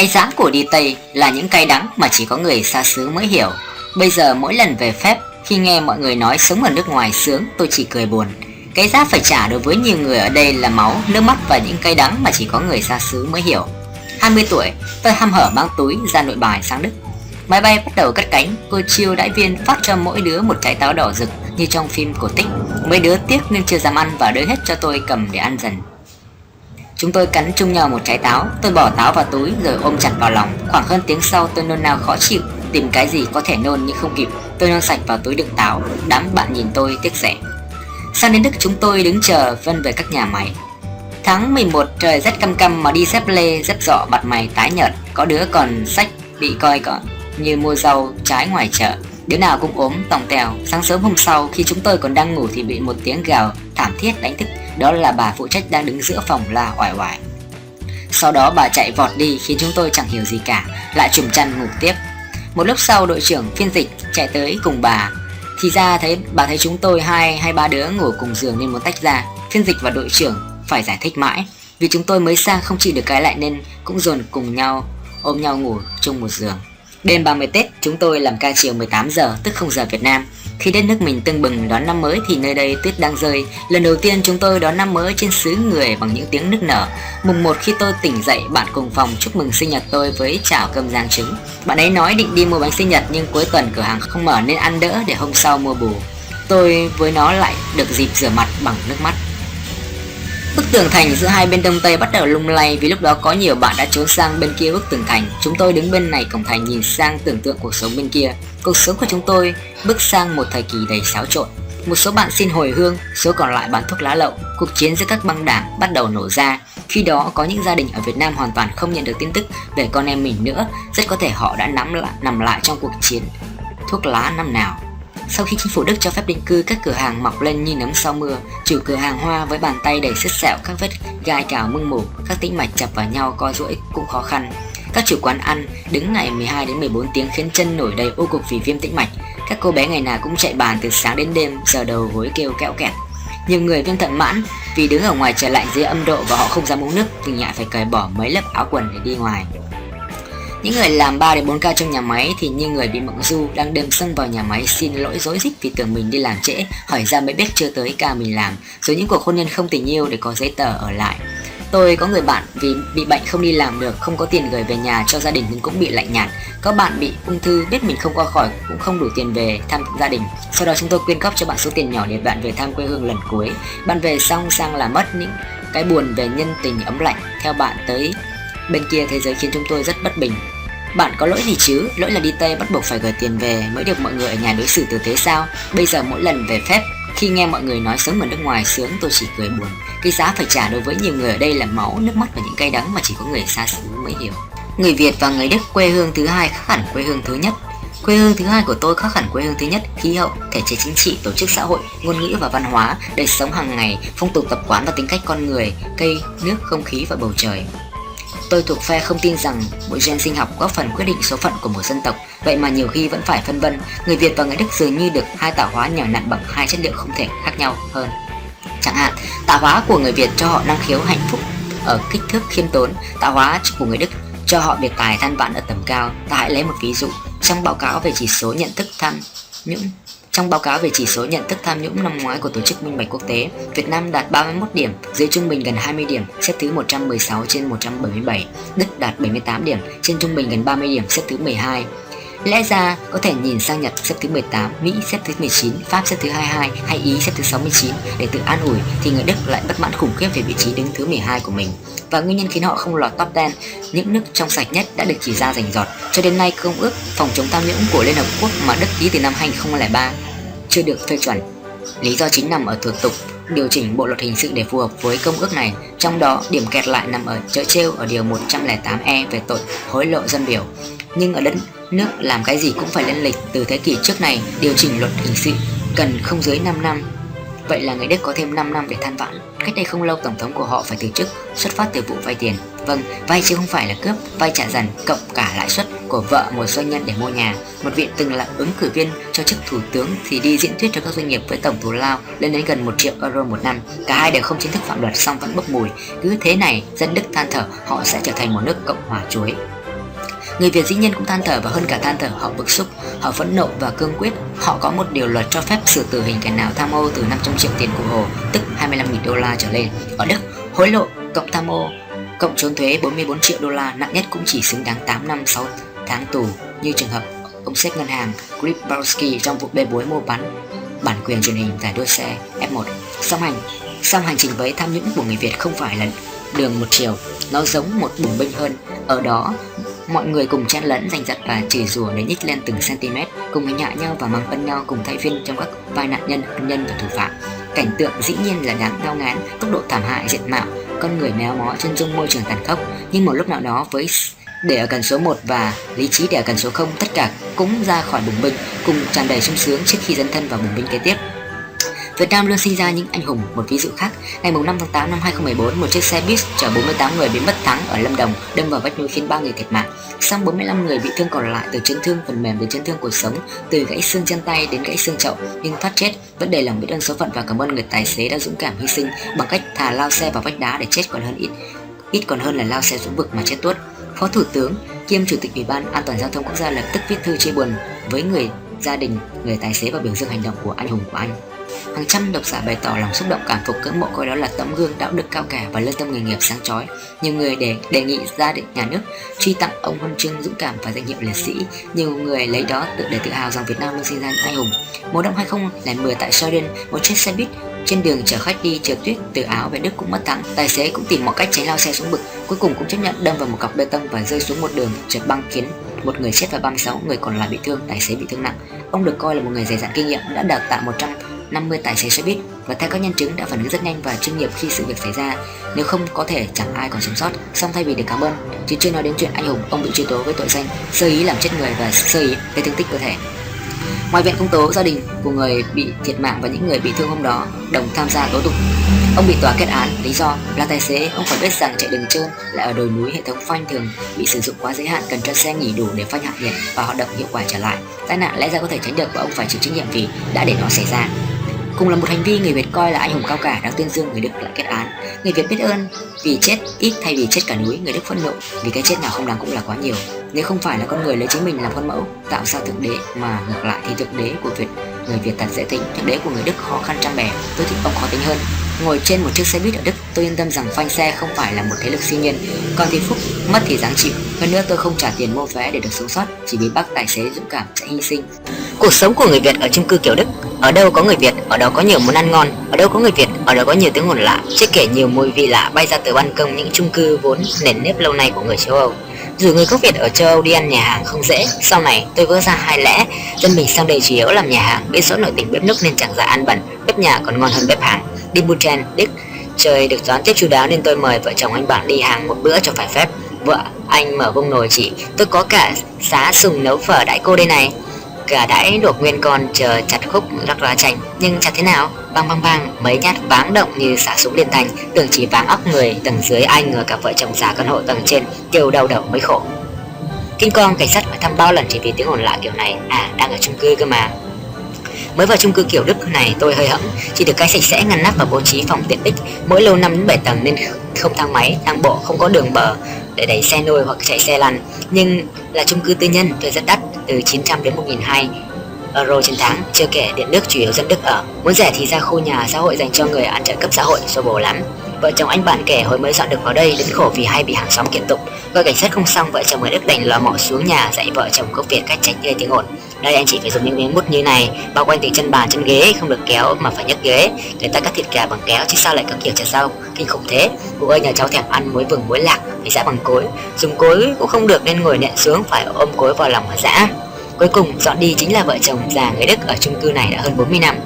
Cái giá của đi Tây là những cay đắng mà chỉ có người xa xứ mới hiểu. Bây giờ mỗi lần về phép, khi nghe mọi người nói sống ở nước ngoài sướng, tôi chỉ cười buồn. Cái giá phải trả đối với nhiều người ở đây là máu, nước mắt và những cay đắng mà chỉ có người xa xứ mới hiểu. 20 tuổi, tôi ham hở mang túi ra nội bài sang Đức. Máy bay bắt đầu cất cánh, cô chiêu đại viên phát cho mỗi đứa một trái táo đỏ rực như trong phim cổ tích. Mấy đứa tiếc nên chưa dám ăn và đưa hết cho tôi cầm để ăn dần. Chúng tôi cắn chung nhau một trái táo, tôi bỏ táo vào túi rồi ôm chặt vào lòng. Khoảng hơn tiếng sau tôi nôn nao khó chịu, tìm cái gì có thể nôn nhưng không kịp. Tôi nôn sạch vào túi đựng táo, đám bạn nhìn tôi tiếc rẻ. Sang đến Đức chúng tôi đứng chờ Vân về các nhà máy. Tháng 11 trời rất căm căm mà đi xếp lê rất rõ mặt mày tái nhợt, có đứa còn sách bị coi còn như mua rau trái ngoài chợ. Đứa nào cũng ốm tòng tèo Sáng sớm hôm sau khi chúng tôi còn đang ngủ Thì bị một tiếng gào thảm thiết đánh thức đó là bà phụ trách đang đứng giữa phòng la oải oải. Sau đó bà chạy vọt đi Khiến chúng tôi chẳng hiểu gì cả Lại trùm chăn ngủ tiếp. Một lúc sau đội trưởng phiên dịch chạy tới cùng bà. Thì ra thấy bà thấy chúng tôi hai hay ba đứa ngủ cùng giường nên muốn tách ra. Phiên dịch và đội trưởng phải giải thích mãi. Vì chúng tôi mới sang không chịu được cái lại nên cũng dồn cùng nhau ôm nhau ngủ chung một giường. Đêm 30 Tết, chúng tôi làm ca chiều 18 giờ, tức không giờ Việt Nam. Khi đất nước mình tưng bừng đón năm mới thì nơi đây tuyết đang rơi. Lần đầu tiên chúng tôi đón năm mới trên xứ người bằng những tiếng nức nở. Mùng 1 khi tôi tỉnh dậy, bạn cùng phòng chúc mừng sinh nhật tôi với chảo cơm rang trứng. Bạn ấy nói định đi mua bánh sinh nhật nhưng cuối tuần cửa hàng không mở nên ăn đỡ để hôm sau mua bù. Tôi với nó lại được dịp rửa mặt bằng nước mắt. Bức tường thành giữa hai bên đông tây bắt đầu lung lay vì lúc đó có nhiều bạn đã trốn sang bên kia bức tường thành. Chúng tôi đứng bên này cổng thành nhìn sang tưởng tượng cuộc sống bên kia. Cuộc sống của chúng tôi bước sang một thời kỳ đầy xáo trộn. Một số bạn xin hồi hương, số còn lại bán thuốc lá lậu. Cuộc chiến giữa các băng đảng bắt đầu nổ ra. Khi đó có những gia đình ở Việt Nam hoàn toàn không nhận được tin tức về con em mình nữa. Rất có thể họ đã nắm lại, nằm lại trong cuộc chiến thuốc lá năm nào. Sau khi chính phủ Đức cho phép định cư, các cửa hàng mọc lên như nấm sau mưa. Chủ cửa hàng hoa với bàn tay đầy sứt sẹo, các vết gai cào mưng mủ, các tĩnh mạch chập vào nhau co duỗi cũng khó khăn. Các chủ quán ăn đứng ngày 12 đến 14 tiếng khiến chân nổi đầy ô cục vì viêm tĩnh mạch. Các cô bé ngày nào cũng chạy bàn từ sáng đến đêm, giờ đầu gối kêu kẽo kẹt. Nhiều người viêm thận mãn vì đứng ở ngoài trời lạnh dưới âm độ và họ không dám uống nước thì ngại phải cởi bỏ mấy lớp áo quần để đi ngoài. Những người làm 3 đến 4 ca trong nhà máy thì như người bị mộng du đang đêm xông vào nhà máy xin lỗi dối rít vì tưởng mình đi làm trễ, hỏi ra mới biết chưa tới ca mình làm, rồi những cuộc hôn nhân không tình yêu để có giấy tờ ở lại. Tôi có người bạn vì bị bệnh không đi làm được, không có tiền gửi về nhà cho gia đình nhưng cũng bị lạnh nhạt. Có bạn bị ung thư biết mình không qua khỏi cũng không đủ tiền về thăm gia đình. Sau đó chúng tôi quyên góp cho bạn số tiền nhỏ để bạn về thăm quê hương lần cuối. Bạn về xong sang là mất những cái buồn về nhân tình ấm lạnh theo bạn tới Bên kia thế giới khiến chúng tôi rất bất bình. Bạn có lỗi gì chứ? Lỗi là đi Tây bắt buộc phải gửi tiền về Mới được mọi người ở nhà đối xử tử tế sao? Bây giờ mỗi lần về phép Khi nghe mọi người nói sống ở nước ngoài sướng tôi chỉ cười buồn. Cái giá phải trả đối với nhiều người ở đây là máu, nước mắt và những cay đắng mà chỉ có người xa xứ mới hiểu. Người Việt và người Đức quê hương thứ hai khác hẳn quê hương thứ nhất. Quê hương thứ hai của tôi khác hẳn quê hương thứ nhất, khí hậu, thể chế chính trị, tổ chức xã hội, ngôn ngữ và văn hóa, đời sống hàng ngày, phong tục tập quán và tính cách con người, cây, nước, không khí và bầu trời. Tôi thuộc phe không tin rằng mỗi gen sinh học góp phần quyết định số phận của một dân tộc, vậy mà nhiều khi vẫn phải phân vân, người Việt và người Đức dường như được hai tạo hóa nhào nặn bằng hai chất liệu không thể khác nhau hơn. Chẳng hạn, tạo hóa của người Việt cho họ năng khiếu hạnh phúc ở kích thước khiêm tốn, tạo hóa của người Đức cho họ biệt tài than vãn ở tầm cao. Ta hãy lấy một ví dụ, trong báo cáo về chỉ số nhận thức tham nhũng trong báo cáo về chỉ số nhận thức tham nhũng năm ngoái của Tổ chức Minh bạch Quốc tế, Việt Nam đạt 31 điểm, dưới trung bình gần 20 điểm, xếp thứ 116 trên 177. Đức đạt 78 điểm, trên trung bình gần 30 điểm, xếp thứ 12. Lẽ ra có thể nhìn sang Nhật xếp thứ 18, Mỹ xếp thứ 19, Pháp xếp thứ 22 hay Ý xếp thứ 69 để tự an ủi thì người Đức lại bất mãn khủng khiếp về vị trí đứng thứ 12 của mình. Và nguyên nhân khiến họ không lọt top 10, những nước trong sạch nhất đã được chỉ ra rành rọt. Cho đến nay công ước phòng chống tham nhũng của Liên Hợp Quốc mà Đức ký từ năm 2003 chưa được phê chuẩn. Lý do chính nằm ở thủ tục điều chỉnh bộ luật hình sự để phù hợp với công ước này, trong đó điểm kẹt lại nằm ở chợ trêu ở điều 108E về tội hối lộ dân biểu. Nhưng ở đất nước làm cái gì cũng phải lên lịch từ thế kỷ trước này điều chỉnh luật hình sự cần không dưới 5 năm. Vậy là người Đức có thêm 5 năm để than vãn. Cách đây không lâu tổng thống của họ phải từ chức xuất phát từ vụ vay tiền. Vâng, vay chứ không phải là cướp, vay trả dần cộng cả lãi suất của vợ một doanh nhân để mua nhà. Một vị từng là ứng cử viên cho chức thủ tướng thì đi diễn thuyết cho các doanh nghiệp với tổng thù lao lên đến gần 1 triệu euro một năm. Cả hai đều không chính thức phạm luật song vẫn bốc mùi. Cứ thế này, dân Đức than thở họ sẽ trở thành một nước cộng hòa chuối. Người Việt dĩ nhiên cũng than thở và hơn cả than thở họ bức xúc, họ phẫn nộ và cương quyết. Họ có một điều luật cho phép xử tử hình kẻ nào tham ô từ 500 triệu tiền của Hồ, tức 25.000 đô la trở lên. Ở Đức, hối lộ cộng tham ô cộng trốn thuế 44 triệu đô la nặng nhất cũng chỉ xứng đáng 8 năm 6 tháng tù như trường hợp ông sếp ngân hàng Gribowski trong vụ bê bối mua bán bản quyền truyền hình tại đua xe F1. Song hành, song hành trình với tham nhũng của người Việt không phải là đường một chiều, nó giống một bùng binh hơn. Ở đó, mọi người cùng chen lẫn giành giật và chửi rủa để nhích lên từng cm, cùng hành hạ nhau và mang phân nhau cùng thay phiên trong các vai nạn nhân, thân nhân và thủ phạm. Cảnh tượng dĩ nhiên là đáng đau ngán, tốc độ thảm hại diện mạo, con người méo mó chân dung môi trường tàn khốc, nhưng một lúc nào đó với để ở cần số 1 và lý trí để ở cần số 0 tất cả cũng ra khỏi bùng binh cùng tràn đầy sung sướng trước khi dấn thân vào bùng binh kế tiếp. Việt Nam luôn sinh ra những anh hùng. Một ví dụ khác, ngày 5 tháng 8 năm 2014, một chiếc xe bus chở 48 người bị mất thắng ở Lâm Đồng đâm vào vách núi khiến 3 người thiệt mạng. Sang 45 người bị thương còn lại từ chấn thương phần mềm đến chấn thương cuộc sống, từ gãy xương chân tay đến gãy xương chậu, nhưng thoát chết. Vẫn đầy lòng biết ơn số phận và cảm ơn người tài xế đã dũng cảm hy sinh bằng cách thả lao xe vào vách đá để chết còn hơn ít ít còn hơn là lao xe xuống vực mà chết tuốt. Phó Thủ tướng kiêm Chủ tịch Ủy ban An toàn giao thông quốc gia lập tức viết thư chia buồn với người gia đình, người tài xế và biểu dương hành động của anh hùng của anh. Hàng trăm độc giả bày tỏ lòng xúc động cảm phục ngưỡng mộ coi đó là tấm gương đạo đức cao cả và lương tâm nghề nghiệp sáng chói. Nhiều người đề đề nghị gia đình nhà nước truy tặng ông huân chương dũng cảm và danh hiệu liệt sĩ. Nhiều người lấy đó tự để tự hào rằng Việt Nam luôn sinh ra những anh hùng. Mùa đông 2010 tại Sweden, một chiếc xe buýt trên đường chở khách đi trượt tuyết từ Áo về Đức cũng mất thắng. Tài xế cũng tìm mọi cách tránh lao xe xuống vực, cuối cùng cũng chấp nhận đâm vào một cọc bê tông và rơi xuống một đường trượt băng khiến một người chết và 36 người còn lại bị thương, tài xế bị thương nặng. Ông được coi là một người dày dặn kinh nghiệm đã đào tạo 150 tài xế xe buýt và theo các nhân chứng đã phản ứng rất nhanh và chuyên nghiệp khi sự việc xảy ra. Nếu không có thể chẳng ai còn sống sót. Song thay vì được cảm ơn, chứ chưa nói đến chuyện anh hùng, ông bị truy tố với tội danh sơ ý làm chết người và sơ ý gây thương tích cơ thể. Ngoài viện công tố, gia đình của người bị thiệt mạng và những người bị thương hôm đó đồng tham gia tố tụng. Ông bị tòa kết án, lý do là tài xế, ông phải biết rằng chạy đường trơn lại ở đồi núi hệ thống phanh thường bị sử dụng quá giới hạn cần cho xe nghỉ đủ để phanh hạ nhiệt và hoạt động hiệu quả trở lại. Tai nạn lẽ ra có thể tránh được và ông phải chịu trách nhiệm vì đã để nó xảy ra. Cùng là một hành vi người Việt coi là anh hùng cao cả đang tuyên dương người Đức lại kết án. Người Việt biết ơn vì chết ít thay vì chết cả núi, người Đức phẫn nộ vì cái chết nào không đáng cũng là quá nhiều. Nếu không phải là con người lấy chính mình làm con mẫu, tạo ra thượng đế mà ngược lại thì thượng đế của Việt người Việt thật dễ tính, thượng đế của người Đức khó khăn trăm bè. Tôi thích ông khó tính hơn. Ngồi trên một chiếc xe buýt ở Đức, tôi yên tâm rằng phanh xe không phải là một thế lực siêu nhiên. Còn thì phúc, mất thì dáng chịu. Hơn nữa tôi không trả tiền mua vé để được sống sót, chỉ vì bác tài xế dũng cảm sẽ hy sinh. Cuộc sống của người Việt ở chung cư kiểu Đức ở đâu có người Việt, ở đó có nhiều món ăn ngon Ở đâu có người Việt, ở đó có nhiều tiếng ồn lạ. Chưa kể nhiều mùi vị lạ bay ra từ ban công những chung cư vốn nền nếp lâu nay của người châu Âu. Dù người gốc Việt ở châu Âu đi ăn nhà hàng không dễ Sau này tôi vỡ ra hai lẽ. Dân mình sang đây chủ yếu làm nhà hàng Biết số nội tình bếp núc nên chẳng ra ăn bẩn Bếp nhà còn ngon hơn bếp hàng. Đi Buchen, Đức Trời được đón tiếp chú đáo nên tôi mời vợ chồng anh bạn đi hàng một bữa cho phải phép. Vợ anh mở vung nồi chỉ Tôi có cả xá sùng nấu phở đại cô đây này. Cả à, đãi luộc nguyên con chờ chặt khúc rắc lá chanh. Nhưng chặt thế nào? Bang bang bang Mấy nhát váng động như xả súng liên thành. Tưởng chỉ váng óc người Tầng dưới ai ngờ cả vợ chồng già căn hộ tầng trên Kêu đau đầu mới khổ. Kinh con cảnh sát phải thăm bao lần chỉ vì tiếng ồn lạ kiểu này? À đang ở chung cư cơ mà. Mới vào chung cư kiểu Đức này tôi hơi hẫng. Chỉ được cái sạch sẽ ngăn nắp và bố trí phòng tiện ích. Mỗi lâu năm đến bảy tầng nên không thang máy, thang bộ, không có đường bờ để đẩy xe nôi hoặc chạy xe lăn. Nhưng là chung cư tư nhân thuê rất đắt từ 900 đến 1.200 euro trên tháng, chưa kể điện nước chủ yếu dân Đức ở. Muốn rẻ thì ra khu nhà xã hội dành cho người ăn trợ cấp xã hội, xô bồ lắm. Vợ chồng anh bạn kể hồi mới dọn được vào đây đến khổ vì hay bị hàng xóm kiện tụng. Gọi cảnh sát không xong, vợ chồng người Đức đành lò mò xuống nhà dạy vợ chồng gốc Việt cách tránh gây tiếng ồn. Đây anh chị phải dùng những miếng mút như này, bao quanh từ chân bàn chân ghế, không được kéo mà phải nhấc ghế. Người ta cắt thịt gà bằng kéo chứ sao lại có kiểu chặt rau, kinh khủng thế. Cô ơi nhà cháu thèm ăn muối vừng muối lạc, phải giã bằng cối. Dùng cối cũng không được nên ngồi nện xuống phải ôm cối vào lòng mà giã. Cuối cùng dọn đi chính là vợ chồng già người Đức ở chung cư này đã hơn 40 năm.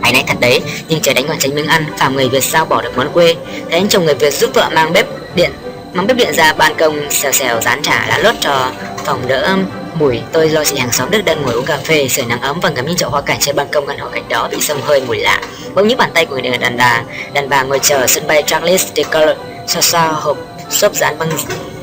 ai nấy thật đấy, nhưng trời đánh còn tránh miếng ăn, phàm người Việt sao bỏ được món quê. Thế anh chồng người Việt giúp vợ mang bếp điện, mang bếp điện ra ban công xèo xèo dán trả đã lót cho phòng đỡ mùi. Tôi lo chị hàng xóm Đức đang ngồi uống cà phê, sưởi nắng ấm và ngắm những chậu hoa cảnh trên ban công căn hộ cạnh đó bị xông hơi mùi lạ. Bỗng những bàn tay của người đàn bà, đàn bà ngồi chờ sân bay Charles de Gaulle, so so hộp xốp dán băng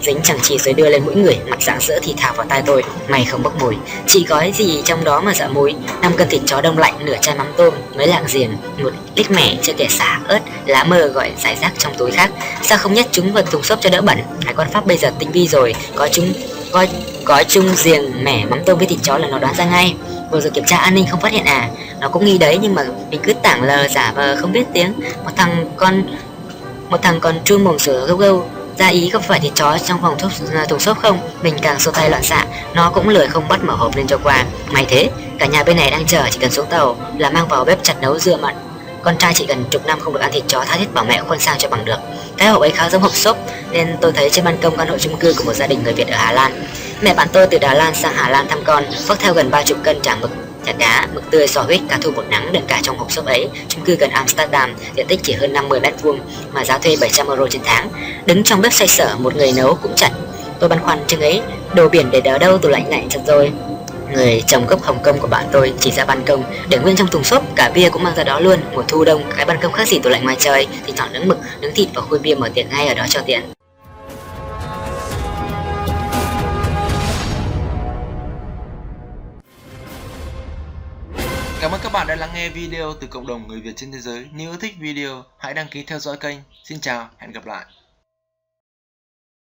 dính chẳng chỉ rồi đưa lên mũi người mặt dạng sữa thì thả vào tai tôi. Mày không bốc mùi. Chị gói gì trong đó mà dạ mùi. Năm cân thịt chó đông lạnh nửa chai mắm tôm mấy lạng giềng một lít mẻ chưa kể xả ớt lá mơ gọi giải rác trong túi khác. Sao không nhét chúng vào thùng xốp cho đỡ bẩn? Hải quan pháp bây giờ tinh vi rồi. Có chúng Gói, gói chung giềng mẻ mắm tôm với thịt chó là nó đoán ra ngay. Vừa rồi kiểm tra an ninh không phát hiện à? Nó cũng nghi đấy nhưng mà mình cứ tảng lờ giả vờ không biết tiếng. Một thằng con Một thằng còn trương mồm sửa gâu gâu ra ý có phải thịt chó trong phòng thuốc ờ, thùng xốp không? Mình càng xô tay loạn xạ, nó cũng lười không bắt mở hộp lên cho qua may thế, cả nhà bên này đang chờ chỉ cần xuống tàu là mang vào bếp chặt nấu dưa mặn. Con trai chỉ gần chục năm không được ăn thịt chó tha thiết bảo mẹ khuôn sang cho bằng được. Cái hộp ấy khá giống hộp xốp, nên tôi thấy trên ban công căn hộ chung cư của một gia đình người việt ở hà lan. Mẹ bạn tôi từ đà lan sang hà lan thăm con vác theo gần ba chục cân chả mực chả cá, mực tươi, sò huyết, cá thu bột nắng đựng cả trong hộp xốp ấy. Chung cư gần Amsterdam, diện tích chỉ hơn 50 mét vuông mà giá thuê 700 euro trên tháng. Đứng trong bếp xoay sở, một người nấu cũng chật. Tôi băn khoăn chừng ấy, đồ biển để đỡ đâu tủ lạnh lạnh chật rồi. Người chồng gốc Hồng Kông của bạn tôi chỉ ra ban công để nguyên trong thùng xốp cả bia cũng mang ra đó luôn mùa thu đông cái ban công khác gì tủ lạnh ngoài trời thì chọn nướng mực nướng thịt và khui bia mở tiệc ngay ở đó cho tiện các bạn đã lắng nghe video từ cộng đồng người Việt trên thế giới. Nếu thích video, hãy đăng ký theo dõi kênh. Xin chào, hẹn gặp lại.